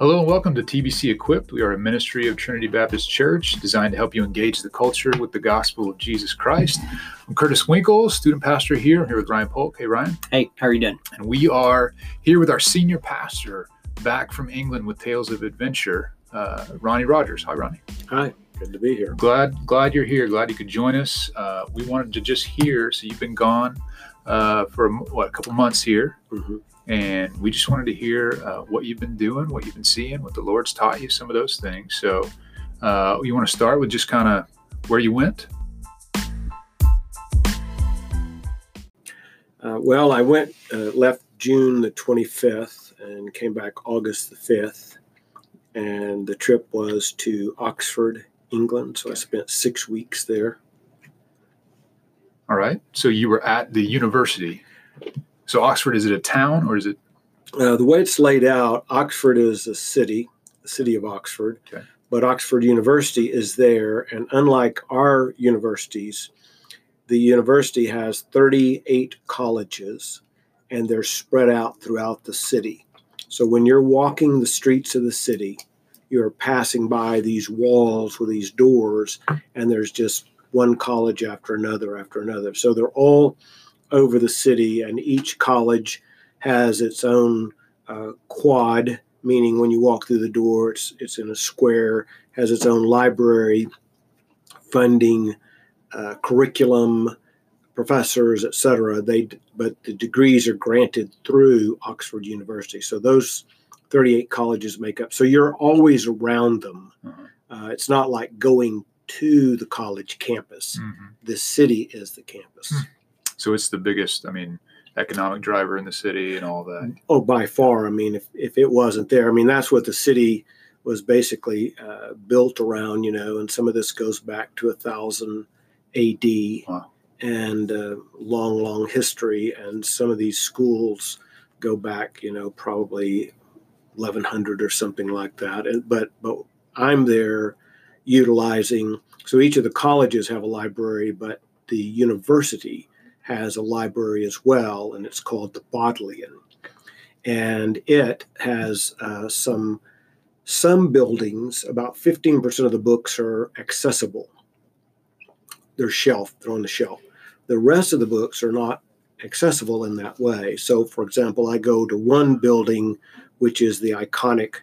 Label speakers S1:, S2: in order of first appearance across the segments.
S1: Hello and welcome to TBC Equipped. We are a ministry of Trinity Baptist Church designed to help you engage the culture with the gospel of Jesus Christ. I'm Curtis Winkle, student pastor here. I'm here with Ryan Polk. Hey, Ryan.
S2: Hey, how are you doing?
S1: And we are here with our senior pastor back from England with Tales of Adventure, uh, Ronnie Rogers. Hi, Ronnie.
S3: Hi, good to be here.
S1: Glad, glad you're here. Glad you could join us. Uh, we wanted to just hear. So you've been gone uh, for what a couple months here.
S3: Mm-hmm.
S1: And we just wanted to hear uh, what you've been doing, what you've been seeing, what the Lord's taught you, some of those things. So, uh, you want to start with just kind of where you went?
S3: Uh, well, I went, uh, left June the 25th and came back August the 5th. And the trip was to Oxford, England. So I spent six weeks there.
S1: All right. So you were at the university. So Oxford, is it a town or is it?
S3: Uh, the way it's laid out, Oxford is a city, the city of Oxford,
S1: Okay.
S3: but Oxford University is there. And unlike our universities, the university has 38 colleges and they're spread out throughout the city. So when you're walking the streets of the city, you're passing by these walls with these doors, and there's just one college after another after another. So they're all over the city, and each college has its own uh, quad, meaning when you walk through the door, it's it's in a square, has its own library, funding, uh, curriculum, professors, etc. They but the degrees are granted through Oxford University. So those 38 colleges make up. So you're always around them.
S1: Uh-huh.
S3: Uh, it's not like going to the college campus.
S1: Mhm.
S3: The city is the campus.
S1: Hmm. So it's the biggest, I mean, economic driver in the city and all that.
S3: Oh, by far. I mean, if, if it wasn't there, I mean, that's what the city was basically uh, built around, you know, and some of this goes back to a thousand AD
S1: Wow.
S3: and uh, long, long history. And some of these schools go back, you know, probably 1100 or something like that. And, but, but I'm there utilizing, so each of the colleges have a library, but the university has a library as well, and it's called the Bodleian. And it has uh, some some buildings. About fifteen percent of the books are accessible. They're shelved. They're on the shelf. The rest of the books are not accessible in that way. So, for example, I go to one building, which is the iconic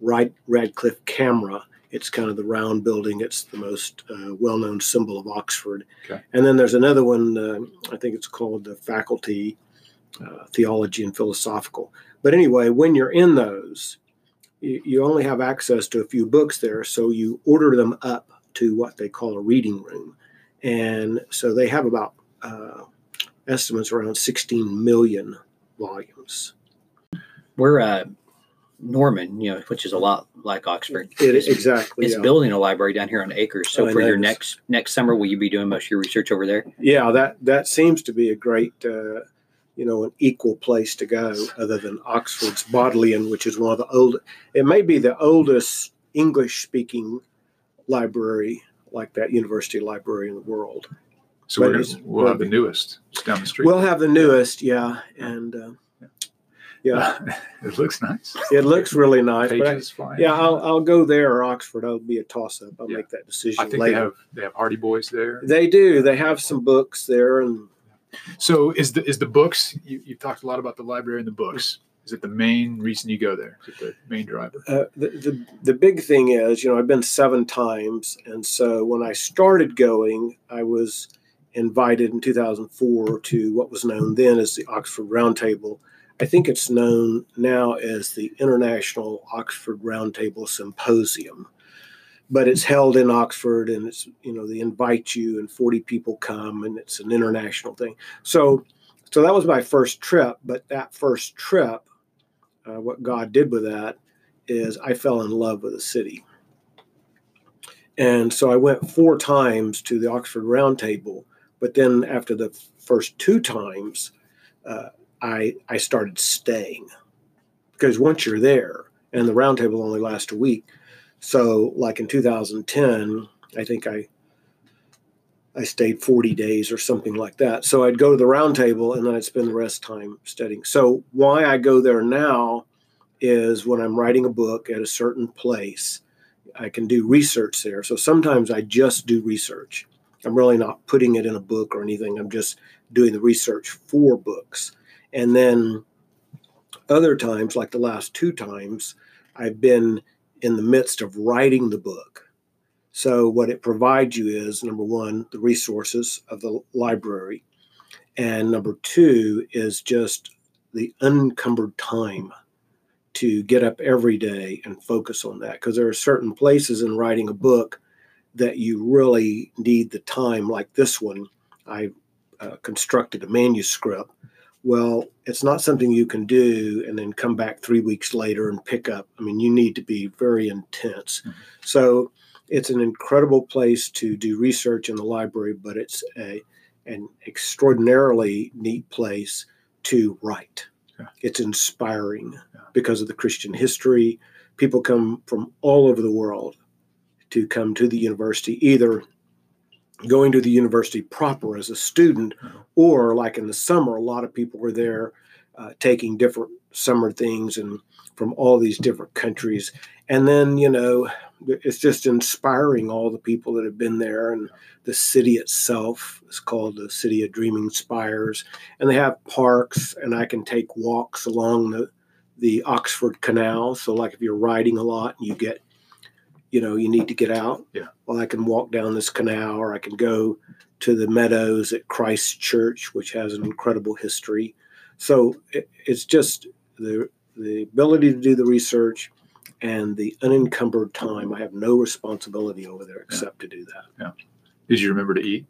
S3: Rad- Radcliffe camera. It's kind of the round building. It's the most uh, well-known symbol of Oxford.
S1: Okay.
S3: And then there's another one. Uh, I think it's called the Faculty uh, Theology and Philosophical. But anyway, when you're in those, you, you only have access to a few books there, so you order them up to what they call a reading room, and so they have about uh, estimates around 16 million volumes.
S2: We're uh, Norman, you know, which is a lot like Oxford.
S3: It
S2: is
S3: exactly.
S2: It's
S3: yeah.
S2: building a library down here on acres. So
S3: I
S2: for your next next summer, will you be doing most of your research over there?
S3: yeah, that that seems to be a great, uh, you know, an equal place to go, other than Oxford's Bodleian, which is one of the old. It may be the oldest English-speaking library like that university library in the world.
S1: So we're,
S3: it's-
S1: we'll have the newest it's down the street.
S3: We'll have the newest, yeah, and uh, yeah,
S1: it looks nice.
S3: it looks really nice. I,
S1: Pages flying.
S3: yeah, I'll, I'll go there or Oxford. I'll be a toss-up. I'll
S1: Yeah.
S3: make that decision
S1: I think
S3: later.
S1: they have they have Hardy Boys there.
S3: They do. They have some books there, and
S1: So is the is the books? You, you've talked a lot about the library and the books. Is it the main reason you go there? Is it the main driver?
S3: uh, the, the the big thing is, you know, I've been seven times, and so when I started going, I was invited in 2004 to what was known then as the Oxford Roundtable. I think it's known now as the International Oxford Roundtable Symposium, but it's held in Oxford, and it's you know they invite you, and 40 people come, and it's an international thing. So, so that was my first trip. But that first trip, uh, what God did with that is I fell in love with the city. And so I went four times to the Oxford Roundtable, but then after the first two times, uh, I I started staying because once you're there, and the roundtable only lasts a week, so like in 2010, I think I I stayed 40 days or something like that. So I'd go to the roundtable and then I'd spend the rest of time studying. So why I go there now is when I'm writing a book at a certain place, I can do research there. So sometimes I just do research. I'm really not putting it in a book or anything. I'm just doing the research for books. And then other times, like the last two times, I've been in the midst of writing the book. So, what it provides you is number one, the resources of the library. And number two is just the unencumbered time to get up every day and focus on that. Because there are certain places in writing a book that you really need the time, like this one. I uh, constructed a manuscript. Well, it's not something you can do and then come back three weeks later and pick up. I mean, you need to be very intense. Mm-hmm. So it's an incredible place to do research in the library, but it's a an extraordinarily neat place to write. Yeah. It's inspiring yeah. because of the Christian history. People come from all over the world to come to the university, either going to the university proper as a student, or like in the summer, a lot of people were there uh, taking different summer things and from all these different countries. And then, you know, it's just inspiring all the people that have been there. And the city itself is called the City of Dreaming Spires. And they have parks, and I can take walks along the, the Oxford Canal. So, like if you're riding a lot and you get you know you need to get out.
S1: Yeah.
S3: Well i can walk down this canal or i can go to the meadows at christ church which has an incredible history. So it, it's just the the ability to do the research and the unencumbered time. I have no responsibility over there except yeah. to do that.
S1: Yeah. Did you remember to eat?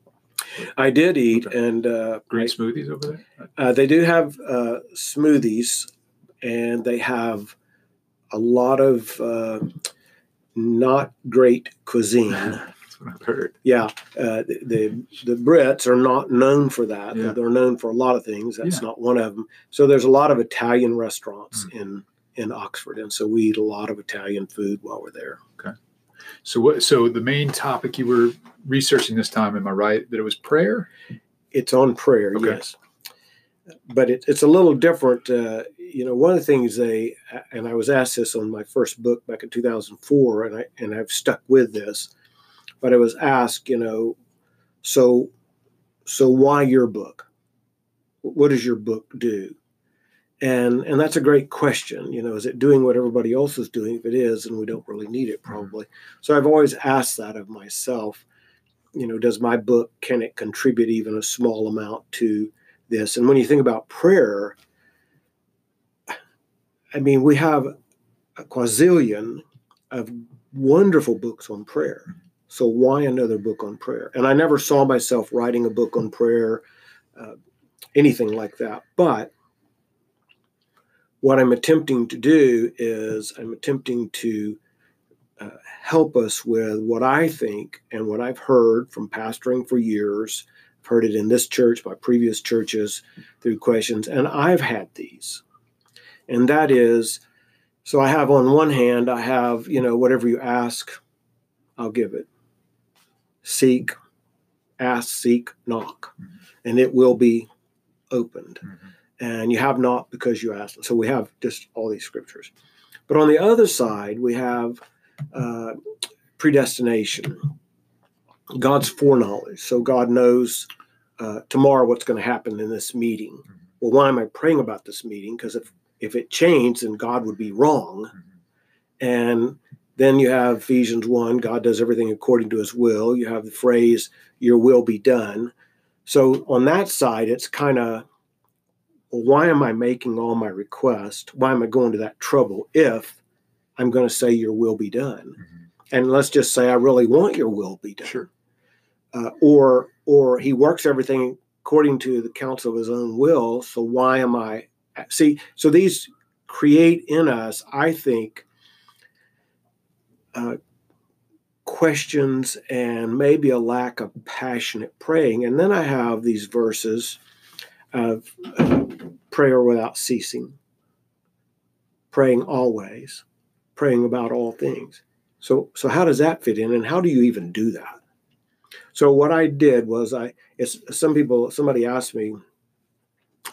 S3: I did eat, okay. and uh,
S1: green I, smoothies over there.
S3: Uh, they do have uh, smoothies, and they have a lot of uh, not great cuisine.
S1: That's what I've heard.
S3: Yeah, uh, the, the, the Brits are not known for that. Yeah. They're known for a lot of things. That's yeah. not one of them. So there's a lot of Italian restaurants mm. in in Oxford, and so we eat a lot of Italian food while we're there.
S1: Okay. So what? So the main topic you were researching this time, am I right? That it was prayer.
S3: It's on prayer, okay. yes. But it, it's a little different. Uh, you know, one of the things they, and I was asked this on my first book back in 2004, and I and I've stuck with this, but I was asked, you know, so, so why your book? What does your book do? And and that's a great question. You know, is it doing what everybody else is doing? If it is, and we don't really need it, mm-hmm. probably. So I've always asked that of myself. You know, does my book can it contribute even a small amount to this? And when you think about prayer, I mean, we have a quadrillion of wonderful books on prayer. So why another book on prayer? And I never saw myself writing a book on prayer, uh, anything like that. But what I'm attempting to do is I'm attempting to uh, help us with what I think and what I've heard from pastoring for years. Heard it in this church, my previous churches, through questions, and I've had these and that is so I have on one hand, I have, you know, whatever you ask, I'll give it. Seek, ask, seek, knock, mm-hmm. and it will be opened. Mm-hmm. And you have not because you asked. So we have just all these scriptures. But on the other side, we have uh, predestination, God's foreknowledge. So God knows uh, tomorrow what's going to happen in this meeting. Mm-hmm. Well, why am I praying about this meeting? Because if if it changed, then God would be wrong. Mm-hmm. And then you have Ephesians 1, God does everything according to his will. You have the phrase, your will be done. So on that side, it's kind of, well, why am I making all my requests? Why am I going to that trouble if I'm going to say your will be done? Mm-hmm. And let's just say I really want your will be done.
S1: Sure.
S3: Uh, or or he works everything according to the counsel of his own will. So why am I see so these create in us i think uh, questions and maybe a lack of passionate praying. And then i have these verses of uh, prayer without ceasing praying always praying about all things. So so how does that fit in and how do you even do that so what i did was i it's some people somebody asked me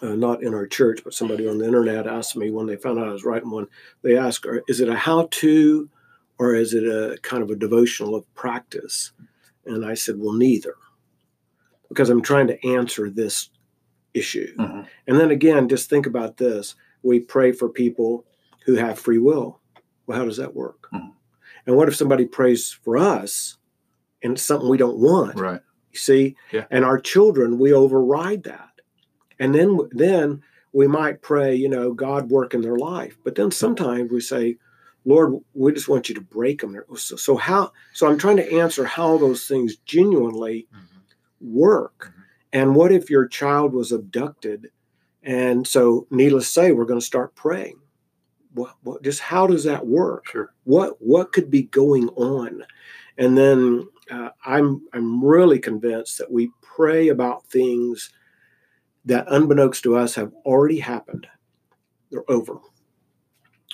S3: uh, not in our church, but somebody on the internet asked me when they found out I was writing one. They asked, "Is it a how-to, or is it a kind of a devotional of practice?" And I said, "Well, neither." because I'm trying to answer this issue.
S1: Mhm.
S3: And then again, just think about this. We pray for people who have free will. Well, how does that work?
S1: Mhm.
S3: And what if somebody prays for us and it's something we don't want?
S1: Right.
S3: You see?
S1: Yeah.
S3: And our children, we override that. And then then we might pray, you know, God work in their life. But then sometimes we say, Lord, we just want you to break them. So, so how so I'm trying to answer how those things genuinely
S1: Mhm.
S3: work.
S1: Mhm.
S3: And what if your child was abducted? And so, needless to say, we're going to start praying. What, what, just how does that work?
S1: Sure.
S3: What what could be going on? And then uh, I'm I'm really convinced that we pray about things that, unbeknownst to us, have already happened. They're over.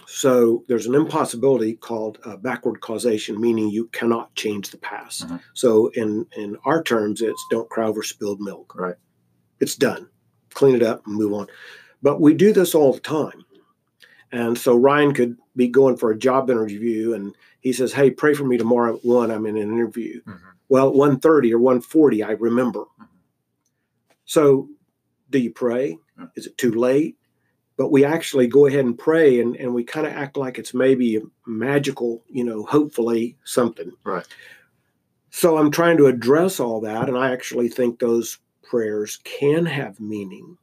S3: So there's an impossibility called uh, backward causation, meaning you cannot change the past.
S1: Mhm.
S3: So in in our terms, it's don't cry over spilled milk.
S1: Right.
S3: It's done. Clean it up and move on. But we do this all the time. And so Ryan could be going for a job interview and he says, Hey, pray for me tomorrow at one. I'm in an interview.
S1: Mhm.
S3: Well, at 1.30 or 1.40, I remember.
S1: Mhm.
S3: So do you pray?
S1: Yeah.
S3: Is it too late? But we actually go ahead and pray and, and we kind of act like it's maybe magical, you know, hopefully something.
S1: Right.
S3: So I'm trying to address all that. And I actually think those prayers can have meaning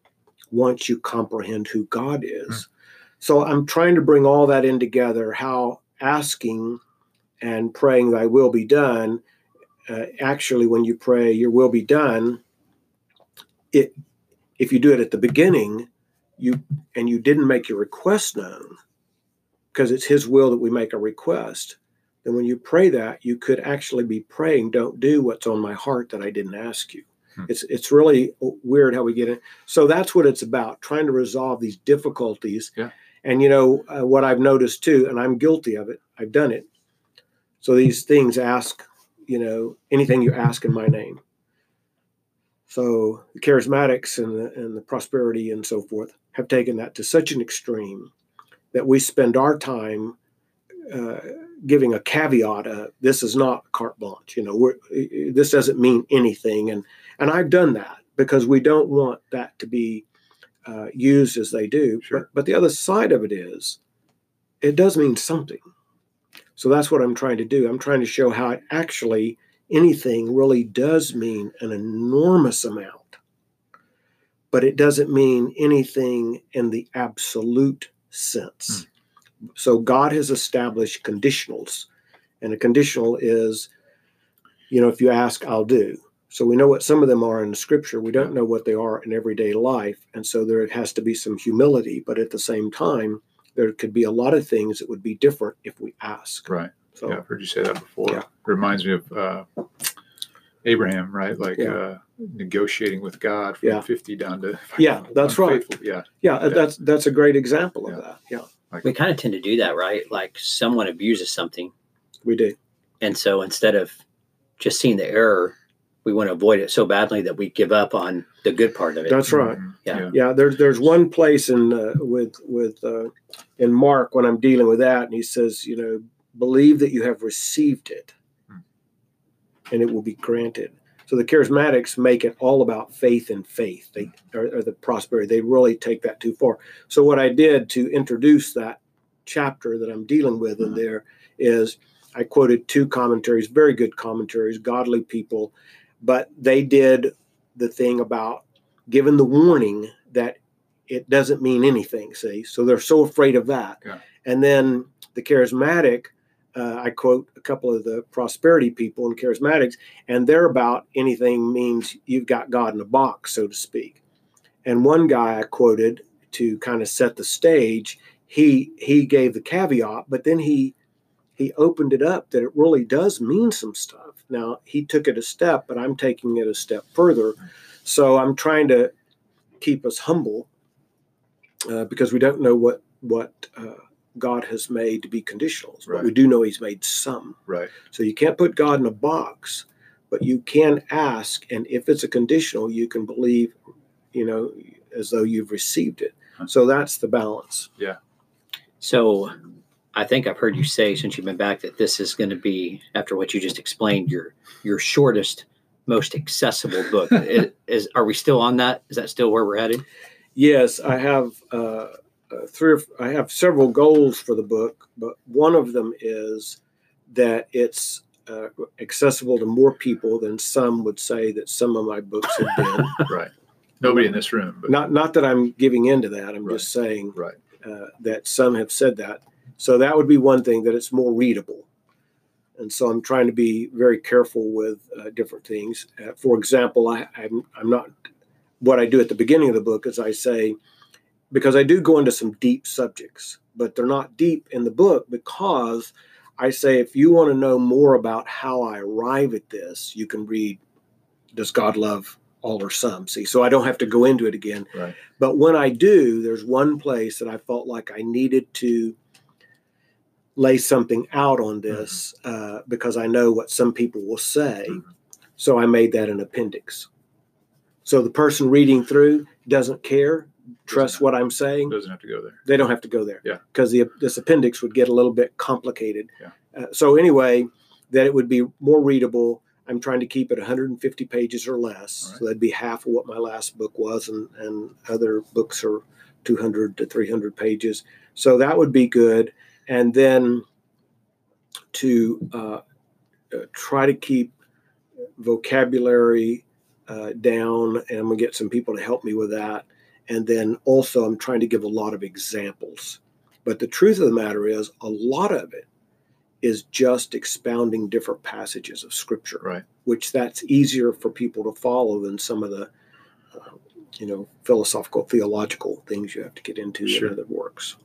S3: once you comprehend who God is. So I'm trying to bring all that in together how asking and praying, Thy will be done. Uh, actually, when you pray, Your will be done, it if you do it at the beginning, you and you didn't make your request known, because it's His will that we make a request. Then when you pray that, you could actually be praying, "Don't do what's on my heart that I didn't ask you."
S1: Hmm.
S3: It's it's really weird how we get it. So that's what it's about, trying to resolve these difficulties.
S1: Yeah.
S3: And you know uh, what I've noticed too, and I'm guilty of it. I've done it. So these things ask, you know, anything you ask in my name. So the charismatics and the, and the prosperity and so forth have taken that to such an extreme that we spend our time uh, giving a caveat. Uh, this is not carte blanche. You know, this doesn't mean anything. And and I've done that because we don't want that to be uh, used as they do.
S1: Sure.
S3: But, but the other side of it is, it does mean something. So that's what I'm trying to do. I'm trying to show how it actually anything really does mean an enormous amount, but it doesn't mean anything in the absolute sense. So God has established conditionals, and a conditional is, you know, if you ask, I'll do. So we know what some of them are in the scripture. We don't know what they are in everyday life. And so there has to be some humility, but at the same time, there could be a lot of things that would be different if we ask.
S1: Right.
S3: So
S1: yeah, I've heard you say that before.
S3: Yeah.
S1: Reminds me of uh, Abraham, right? Like
S3: Yeah.
S1: uh, negotiating with God from
S3: Yeah.
S1: 50 down to
S3: Yeah, that's right.
S1: Yeah,
S3: yeah,
S1: Yeah.
S3: that's that's a great example of
S1: Yeah.
S3: that. Yeah,
S2: We kind of tend to do that, right? Like someone abuses something,
S3: we do.
S2: and so instead of just seeing the error, we want to avoid it so badly that we give up on the good part of it.
S3: That's right.
S1: Mhm.
S2: Yeah.
S3: Yeah, there's there's one place in uh, with with uh, in Mark when I'm dealing with that, and he says, you know, believe that you have received it,
S1: Hmm.
S3: and it will be granted. So the charismatics make it all about faith and faith. They or, or the prosperity. They really take that too far. So what I did to introduce that chapter that I'm dealing with in
S1: Mhm.
S3: there is I quoted two commentaries, very good commentaries, godly people, but they did the thing about given the warning that it doesn't mean anything, see? So they're so afraid of that.
S1: Yeah.
S3: And then the charismatic, uh, I quote a couple of the prosperity people and charismatics, and they're about anything means you've got God in a box, so to speak. And one guy I quoted to kind of set the stage, he he gave the caveat, but then he he opened it up that it really does mean some stuff. Now he took it a step, but I'm taking it a step further. So I'm trying to keep us humble uh, because we don't know what what uh, God has made to be conditional, but
S1: Right.
S3: we do know He's made some.
S1: Right.
S3: So you can't put God in a box, but you can ask, and if it's a conditional, you can believe, you know, as though you've received it. So that's the balance. Yeah.
S2: So I think I've heard you say since you've been back that this is going to be, after what you just explained, your your shortest, most accessible book. is, is are we still on that? Is that still where we're headed?
S3: Yes, I have uh, uh, three. Or, I have several goals for the book, but one of them is that it's uh, accessible to more people than some would say that some of my books have been.
S1: Right. Nobody in this room, but
S3: not not that I'm giving in to that. I'm
S1: Right.
S3: just saying
S1: right.
S3: uh, that some have said that. So that would be one thing that it's more readable. And so I'm trying to be very careful with uh, different things. Uh, for example, I, I'm, I'm not, what I do at the beginning of the book is I say, because I do go into some deep subjects, but they're not deep in the book because I say if you want to know more about how I arrive at this, you can read Does God Love All or Some? See, so I don't have to go into it again.
S1: Right.
S3: But when I do, there's one place that I felt like I needed to lay something out on this uh, because I know what some people will say.
S1: Mhm.
S3: So I made that an appendix. So the person reading through doesn't care, trust what I'm saying.
S1: Doesn't have to go there.
S3: They don't have to go there.
S1: Yeah.
S3: Because the this appendix would get a little bit complicated.
S1: Yeah.
S3: Uh, so anyway, that it would be more readable. I'm trying to keep it 150 pages or less.
S1: Right.
S3: So that'd be half of what my last book was, and, and other books are 200 to 300 pages. So that would be good. And then to uh, uh, try to keep vocabulary uh, down, and I'm going to get some people to help me with that. And then also, I'm trying to give a lot of examples. But the truth of the matter is, a lot of it is just expounding different passages of Scripture,
S1: Right.
S3: which that's easier for people to follow than some of the, uh, you know, philosophical, theological things you have to get into
S1: Sure.
S3: in other works.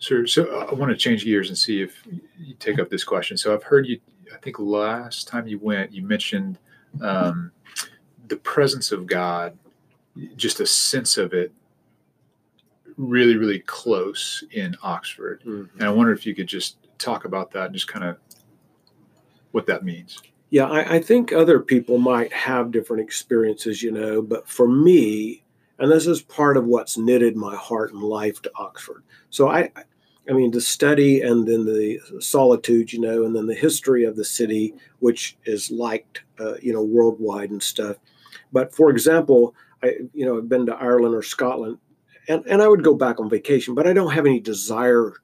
S1: Sure. So uh, I want to change gears and see if you take up this question. So I've heard you. I think last time you went, you mentioned um, the presence of God, just a sense of it, really, really close in Oxford. And I wonder if you could just talk about that, and just kind of what that means.
S3: Yeah, I, I think other people might have different experiences, you know, but for me, and this is part of what's knitted my heart and life to Oxford. So I, I mean, the study and then the solitude, you know, and then the history of the city, which is liked, uh, you know, worldwide and stuff. But for example, I, you know, I've been to Ireland or Scotland, and, and I would go back on vacation, but I don't have any desire.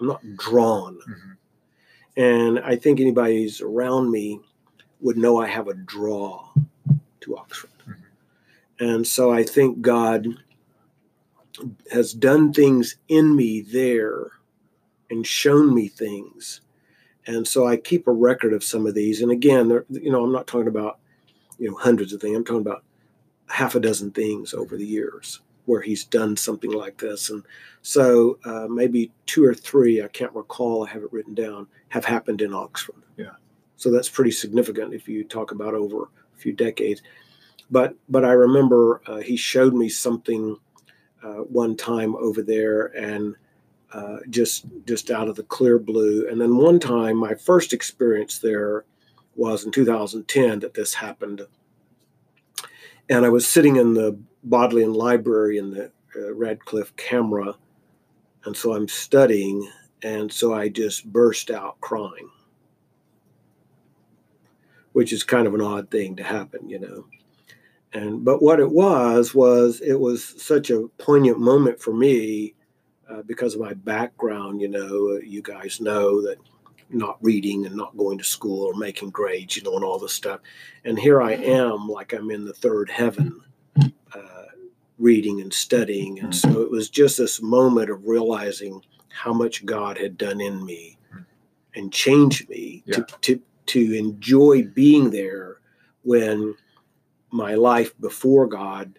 S3: I'm not drawn.
S1: Mhm.
S3: And I think anybody who's around me would know I have a draw to Oxford. And so I think God has done things in me there and shown me things. And so I keep a record of some of these. And again, you know, I'm not talking about, you know, hundreds of things. I'm talking about half a dozen things over the years where he's done something like this. And so uh, maybe two or three, I can't recall, I have it written down, have happened in Oxford.
S1: Yeah.
S3: So that's pretty significant if you talk about over a few decades. But but I remember uh, he showed me something uh, one time over there, and uh, just just out of the clear blue. And then one time, my first experience there was in 2010 that this happened. And I was sitting in the Bodleian Library in the uh, Radcliffe camera, and so I'm studying, and so I just burst out crying, which is kind of an odd thing to happen, you know. And but what it was was it was such a poignant moment for me uh, because of my background. You know, you guys know that not reading and not going to school or making grades, you know, and all this stuff. And here I am, like I'm in the third heaven, uh, reading and studying. And so it was just this moment of realizing how much God had done in me and changed me
S1: Yeah.
S3: to, to to enjoy being there when my life before God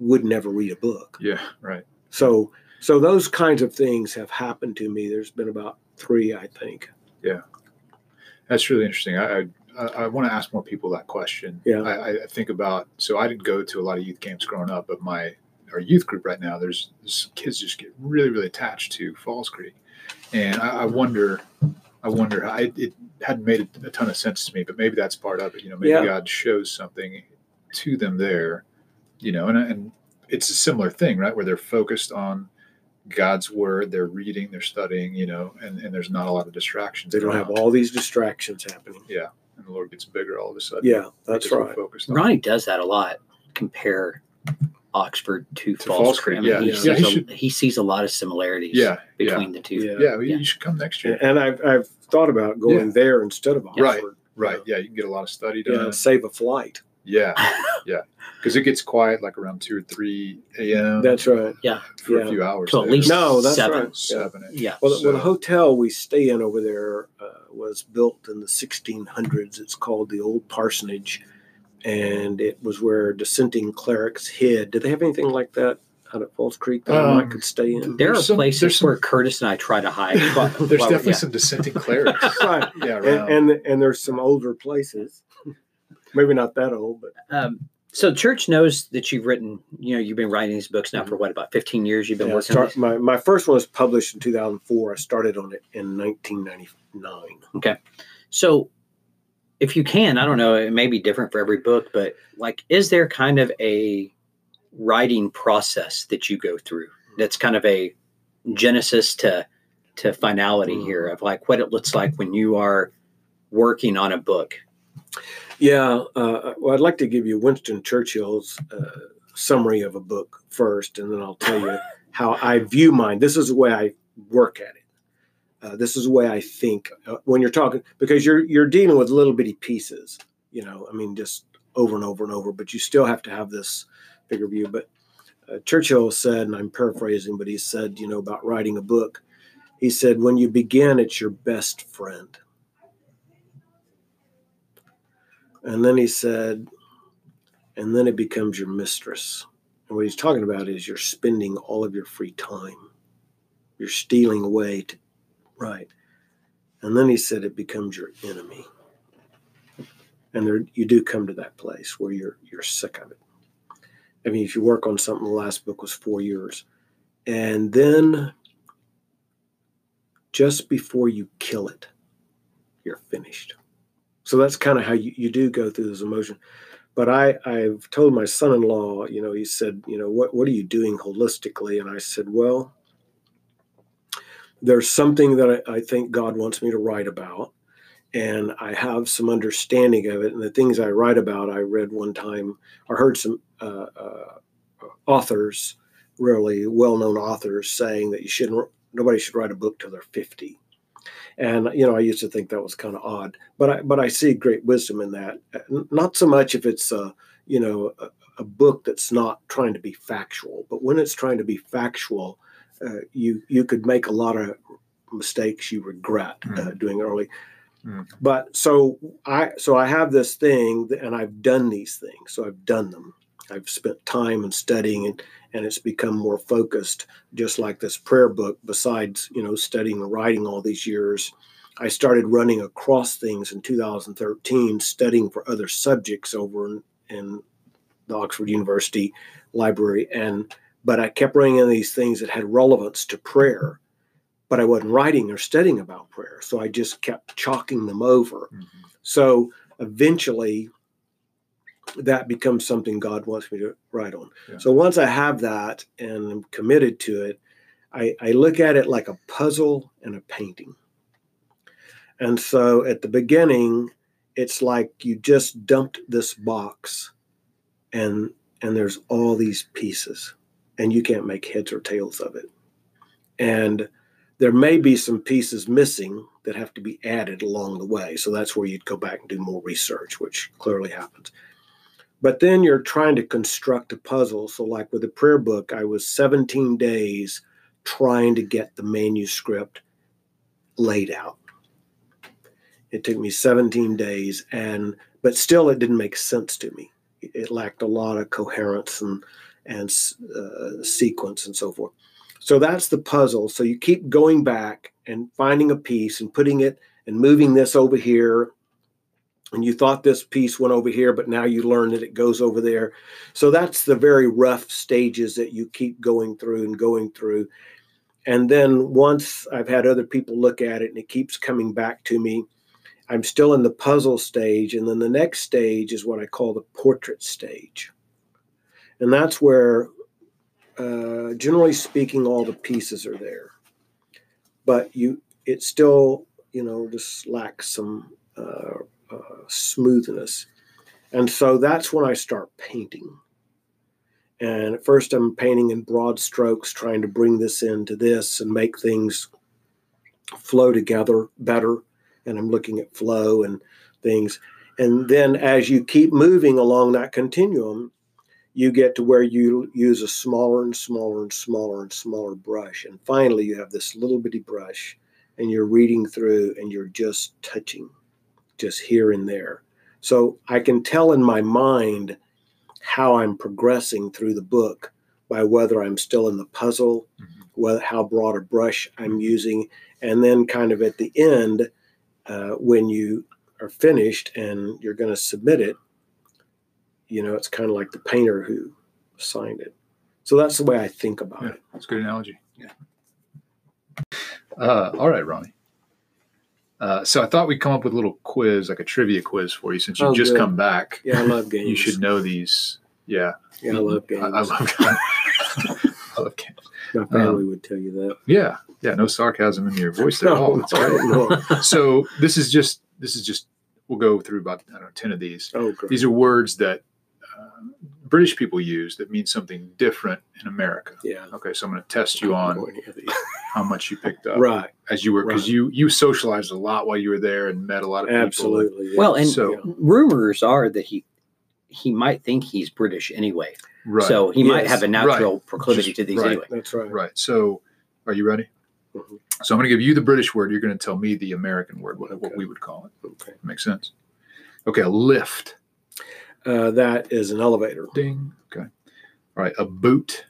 S3: would never read a book.
S1: Yeah. Right.
S3: So so those kinds of things have happened to me. There's been about three, I think.
S1: Yeah, that's really interesting. I I, I, want to ask more people that question.
S3: Yeah.
S1: I, I- I think about so I didn't go to a lot of youth camps growing up, but my our youth group right now, there's, there's kids just get really really attached to Falls Creek, and I, I wonder. I wonder. I, it hadn't made a, a ton of sense to me, but maybe that's part of it. You know, maybe
S3: Yeah.
S1: God shows something to them there. You know, and and it's a similar thing, right? Where they're focused on God's word, they're reading, they're studying, you know, and, and there's not a lot of distractions.
S3: They don't have all these distractions happening.
S1: Yeah. And the Lord gets bigger all of a sudden.
S3: Yeah, that's right.
S1: Focused on
S2: Ronnie does that a lot. Compare Oxford to,
S1: To
S2: Falls
S1: Falls
S2: Creek.
S1: Creek,
S2: I mean,
S1: yeah.
S2: he,
S1: Yeah,
S2: sees
S1: he
S2: a,
S1: should-
S2: he sees a lot of similarities
S1: Yeah. Yeah.
S2: between the two.
S3: Yeah.
S1: Yeah. you-
S2: Yeah.
S1: You should come next year.
S3: And I've I've thought about going
S1: Yeah.
S3: there instead of Oxford.
S1: Right. Right. Yeah. You can get a lot of study
S3: Yeah,
S1: done.
S3: save a flight.
S1: Yeah. Yeah. Because it gets quiet like around two or three a.m.
S3: That's right.
S1: Yeah, for
S3: yeah.
S1: a few hours.
S2: Till at least
S3: No, that's
S2: seven.
S3: right. Yeah.
S1: Seven.
S2: Yeah.
S3: Well, the- well, the hotel we stay in over there uh, was built in the 1600s. It's called the Old Parsonage, and it was where dissenting clerics hid. Did they have anything like that out at Falls Creek that I
S1: Um,
S3: might could stay in?
S2: There are
S1: some-
S2: places
S1: some-
S2: where Curtis and I try to hide. while-
S1: There's
S2: while
S1: definitely
S2: yeah.
S1: some dissenting clerics.
S3: right.
S1: yeah. Around.
S3: And, and and there's some older places. Maybe not that old, but
S2: Um, so church knows that you've written. You know, you've been writing these books now for what about 15 years? You've been
S3: yeah,
S2: working. on
S3: start, my my first one was published in 2004. I started on it in 1999.
S2: Okay, So, if you can, I don't know, it may be different for every book, but like, is there kind of a writing process that you go through that's kind of a genesis to to finality
S3: Mhm.
S2: here of like what it looks like when you are working on a book?
S3: Yeah, uh, well, I'd like to give you Winston Churchill's uh, summary of a book first, and then I'll tell you how I view mine. This is the way I work at it. Uh, this is the way I think uh, when you're talking because you're you're dealing with little bitty pieces. You know, I mean, just over and over and over, but you still have to have this bigger view. But uh, Churchill said, and I'm paraphrasing, but he said, you know, about writing a book. He said, when you begin, it's your best friend. And then he said, and then it becomes your mistress. And what he's talking about is you're spending all of your free time. You're stealing away to, right. And then he said it becomes your enemy. And there, you do come to that place where you're you're sick of it. I mean, if you work on something, the last book was four years, and then just before you kill it, you're finished. So that's kind of how you, you do go through this emotion. But I, I've told my son in law, you know, he said, you know, what, what are you doing holistically? And I said, well, there's something that I, I think God wants me to write about. And I have some understanding of it. And the things I write about, I read one time, I heard some uh, uh, authors, really well known authors, saying that you shouldn't, nobody should write a book till they're 50 and you know i used to think that was kind of odd but i but i see great wisdom in that not so much if it's a you know a, a book that's not trying to be factual but when it's trying to be factual uh, you you could make a lot of mistakes you regret uh, doing early.
S1: Mm.
S3: but so i so i have this thing that- and i've done these things so i've done them. I've spent time and studying and and it's become more focused just like this prayer book besides you know studying and writing all these years. I started running across things in 2013 studying for other subjects over in, in the oxford university library and but i kept running into these things that had relevance to prayer but i wasn't writing or studying about prayer so i just kept chalking them over
S1: Mhm.
S3: so eventually that becomes something God wants me to write on.
S1: Yeah.
S3: So once I have that and I'm committed to it, I, I look at it like a puzzle and a painting. And so at the beginning, it's like you just dumped this box and and there's all these pieces and you can't make heads or tails of it. And there may be some pieces missing that have to be added along the way. So that's where you'd go back and do more research, which clearly happens. But then you're trying to construct a puzzle. So, like with the prayer book, I was 17 days trying to get the manuscript laid out. It took me 17 days, and but still, it didn't make sense to me. It lacked a lot of coherence and and uh, sequence and so forth. So that's the puzzle. So you keep going back and finding a piece and putting it and moving this over here. And you thought this piece went over here, but now you learn that it goes over there. So that's the very rough stages that you keep going through and going through. And then once I've had other people look at it and it keeps coming back to me, I'm still in the puzzle stage. And then the next stage is what I call the portrait stage. And that's where uh, generally speaking, all the pieces are there, but you it still you know just lacks some uh, uh, smoothness, and so that's when I start painting. And at first, I'm painting in broad strokes, trying to bring this into this and make things flow together better. And I'm looking at flow and things. And then as you keep moving along that continuum, you get to where you use a smaller and smaller and smaller and smaller brush. And finally, you have this little bitty brush and you're reading through and you're just touching, just here and there. So I can tell in my mind how I'm progressing through the book by whether I'm still in the puzzle,
S1: Mhm.
S3: whether how broad a brush I'm using, and then kind of at the end, uh, when you are finished and you're going to submit it, you know, it's kind of like the painter who signed it. So that's the way I think about
S1: Yeah,
S3: it.
S1: that's a good analogy. Yeah. Uh, all right, Ronnie. Uh, so I thought we'd come up with a little quiz, like a trivia quiz for you, since you've
S3: Oh,
S1: just
S3: good.
S1: come back.
S3: Yeah, I love games.
S1: You should know these. Yeah,
S3: Yeah, I love games.
S1: I, I love. I love games.
S3: My family would tell you that.
S1: Yeah, yeah. No sarcasm in your voice at all. That's great.
S3: no.
S1: So this is just this is just we'll go through about I don't know ten of these.
S3: Oh, great.
S1: These are words that uh, British people use that means something different in America.
S3: Yeah.
S1: Okay, so I'm going to test you on
S3: know any of these.
S1: how much you picked up
S3: Right.
S1: as you were because
S3: Right.
S1: you you socialized a lot while you were there and met a lot of people.
S3: Absolutely. yeah.
S2: Well, and
S1: So-
S3: Yeah.
S2: rumors are that he he might think he's British anyway,
S1: Right.
S2: so he might have a natural proclivity
S1: Just-
S2: to these
S1: right.
S2: anyway.
S3: That's right.
S1: right. So are you ready?
S3: Mhm.
S1: So I'm going to give you the British word. You're going to tell me the American word, what, what we would call it.
S3: Okay.
S1: Makes sense. Okay, a lift.
S3: Uh, that is an elevator.
S1: Ding. Okay. All right, a boot.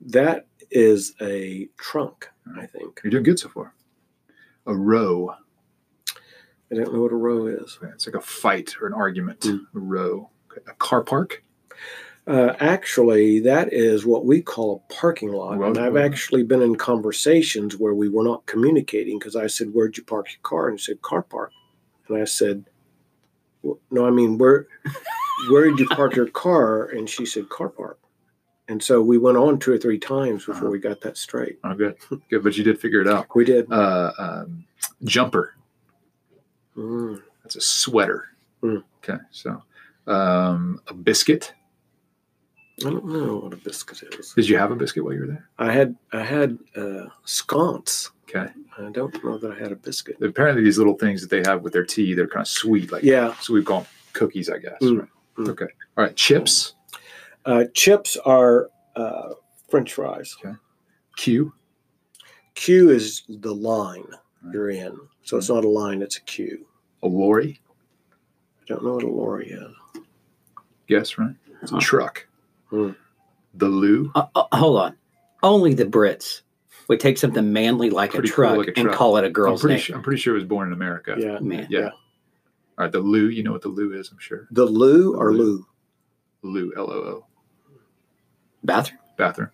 S3: That is a trunk, I think.
S1: You're doing good so far. A row.
S3: I don't know what a row is.
S1: It's like a fight or an argument.
S3: Mm.
S1: A row. A car park.
S3: Uh, actually, that is what we call a parking lot.
S1: Well,
S3: and I've
S1: well.
S3: actually been in conversations where we were not communicating because I said, Where'd you park your car? And he said, Car park. And I said, "Well, No, I mean, where, where did you park your car? And she said, Car park. And so we went on two or three times before
S1: Uh-huh.
S3: we got that straight.
S1: Oh, good. Good, but you did figure it out.
S3: We did.
S1: Uh, um, jumper.
S3: Mm.
S1: That's a sweater.
S3: Mm.
S1: Okay, so um, a biscuit.
S3: I don't know what a biscuit is.
S1: Did you have a biscuit while you were there?
S3: I had I had uh, sconce.
S1: Okay.
S3: I don't know that I had a biscuit.
S1: Apparently, these little things that they have with their tea, they're kind of sweet. Like
S3: Yeah,
S1: so we call them cookies, I guess.
S3: Mm,
S1: right?
S3: mm.
S1: Okay. All right. Chips.
S3: uh, chips are uh, French fries.
S1: Okay.
S3: Queue. Queue is the line you're in, so it's not a line; it's a queue.
S1: A lorry.
S3: I don't know what a lorry is.
S1: Guess right. It's a
S2: Uh-huh.
S1: truck.
S3: Hmm.
S1: The loo.
S2: Uh, uh, hold on, only the Brits would take something manly like a
S1: Pretty cool,
S2: truck
S1: like a
S2: and call it a
S1: I'm
S2: girl's
S1: pretty,
S2: name.
S1: sure, I'm pretty sure it was born in America.
S3: Yeah,
S2: Man,
S1: Yeah.
S3: Yeah.
S1: All right. The loo. You know what the loo is, I'm sure.
S3: the loo or
S1: Loo.
S3: loo.
S1: Loo. L O O.
S2: bathroom.
S1: Bathroom.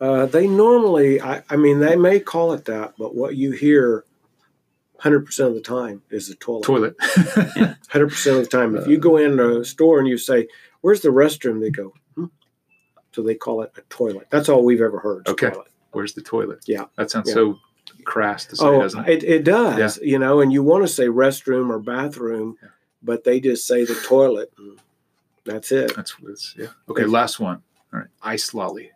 S3: Uh, they normally, I, I mean, they may call it that, but what you hear, hundred percent of the time, is the toilet.
S1: Toilet.
S3: Hundred percent of the time, if you go in a store and you say, "Where's the restroom?" they go, hmm. so they call it a toilet. That's all we've ever heard.
S1: Okay.
S3: toilet.
S1: Where's the toilet?
S3: Yeah.
S1: That sounds
S3: Yeah.
S1: so crass to say,
S3: Oh,
S1: doesn't it?
S3: it, it does, yeah. you know, and you want to say restroom or bathroom,
S1: Yeah.
S3: but they just say the toilet. And that's it.
S1: That's, that's yeah. Okay, last one. All right, ice lolly.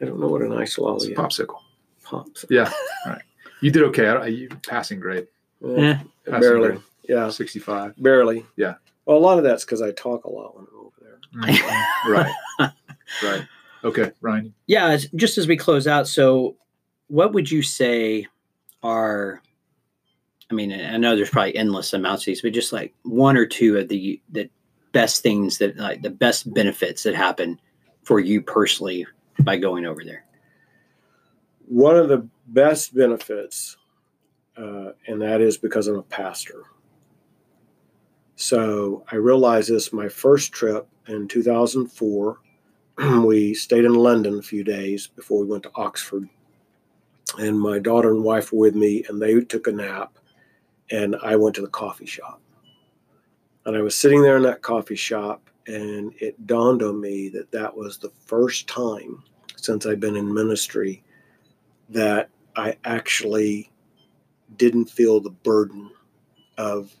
S3: I don't know what an ice
S1: It's a
S3: lolly is.
S1: popsicle.
S3: Pops.
S1: Yeah. All right. You did okay. I, I, you passing grade.
S3: Yeah,
S1: Passing
S3: barely.
S1: grade.
S3: Yeah,
S1: Sixty-five.
S3: barely.
S1: Yeah.
S3: Well, a lot of that's because I talk a lot when I'm over there.
S1: Mhm. right. Right. Okay, Ryan.
S2: yeah, just as we close out, so what would you say are? I mean, I know there's probably endless amounts of these, but just like one or two of the the best things that like the best benefits that happen for you personally by going over there.
S3: One of the best benefits, uh, and that is because I'm a pastor. So I realized this my first trip in 2004. we stayed in London a few days before we went to Oxford. And my daughter and wife were with me, and they took a nap. And I went to the coffee shop. And I was sitting there in that coffee shop, and it dawned on me that that was the first time since I've been in ministry that I actually didn't feel the burden of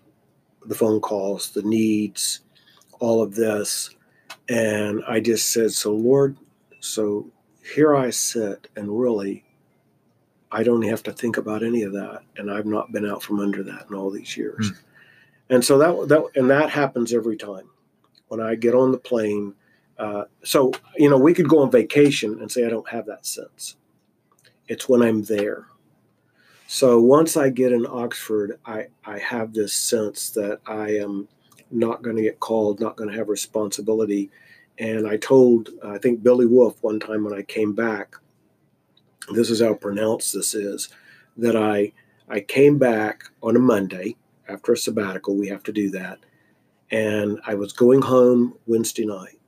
S3: the phone calls, the needs, all of this. And I just said, So, Lord, so here I sit, and really, I don't have to think about any of that. And I've not been out from under that in all these years.
S1: Hmm.
S3: And so that, that, and that happens every time when I get on the plane. Uh, so, you know, we could go on vacation and say, I don't have that sense. It's when I'm there. So once I get in Oxford, I, I have this sense that I am not going to get called, not going to have responsibility. And I told, I think Billy Wolf one time when I came back, this is how pronounced this is, that I I came back on a Monday after a sabbatical. We have to do that, and I was going home Wednesday night.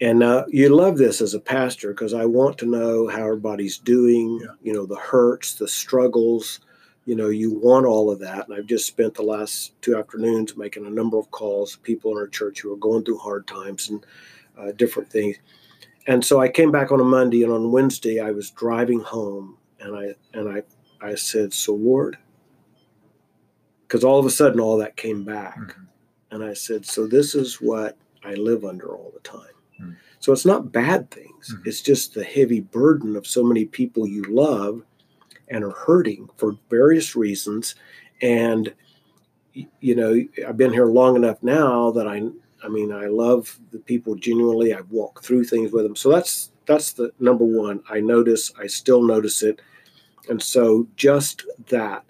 S3: And uh, you love this as a pastor because I want to know how everybody's doing,
S1: Yeah.
S3: you know, the hurts, the struggles. You know, you want all of that. And I've just spent the last two afternoons making a number of calls, people in our church who are going through hard times and uh, different things. And so I came back on a Monday, and on Wednesday I was driving home, and I and I I said, "So Lord," because all of a sudden all that came back,
S1: Mhm.
S3: and I said, "So this is what I live under all the time."
S1: Mm.
S3: So it's not bad things;
S1: Mhm.
S3: it's just the heavy burden of so many people you love and are hurting for various reasons, and you know I've been here long enough now that I I mean, I love the people genuinely. I've walked through things with them. So that's that's the number one. I notice. I still notice it, and so just that.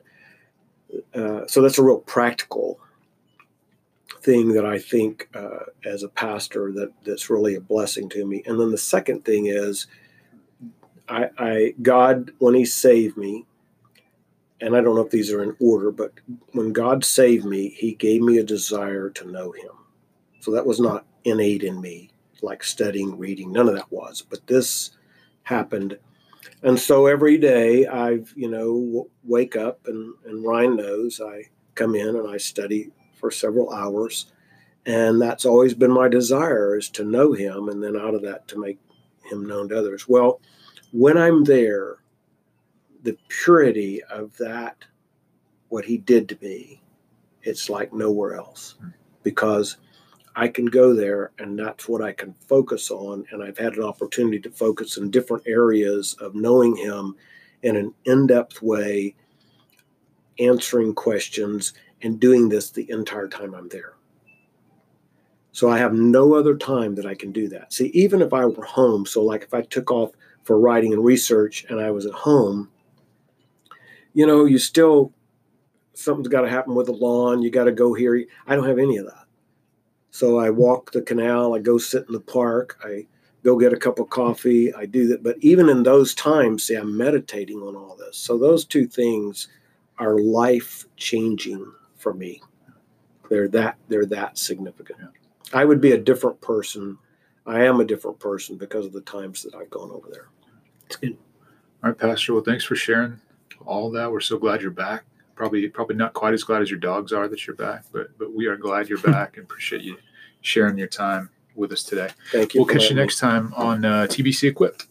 S3: Uh, so that's a real practical thing that I think uh, as a pastor that that's really a blessing to me. And then the second thing is, I, I God when He saved me, and I don't know if these are in order, but when God saved me, He gave me a desire to know Him. So that was not innate in me, like studying, reading, none of that was. But this happened. And so every day I've, you know, w- wake up and, and Ryan knows I come in and I study for several hours. And that's always been my desire is to know him and then out of that to make him known to others. Well, when I'm there, the purity of that, what he did to me, it's like nowhere else because I can go there and that's what I can focus on. And I've had an opportunity to focus in different areas of knowing him in an in depth way, answering questions, and doing this the entire time I'm there. So I have no other time that I can do that. See, even if I were home, so like if I took off for writing and research and I was at home, you know, you still, something's got to happen with the lawn. You got to go here. I don't have any of that. So I walk the canal, I go sit in the park, I go get a cup of coffee, I do that. But even in those times, see, I'm meditating on all this. So those two things are life changing for me. They're that they're that significant.
S1: Yeah.
S3: I would be a different person. I am a different person because of the times that I've gone over there.
S2: It's good.
S1: All right, Pastor. Well, thanks for sharing all that. We're so glad you're back. Probably, probably not quite as glad as your dogs are that you're back, but but we are glad you're back and appreciate you sharing your time with us today.
S3: Thank you.
S1: We'll catch you
S3: letting me-
S1: next time on uh, TBC Equipped.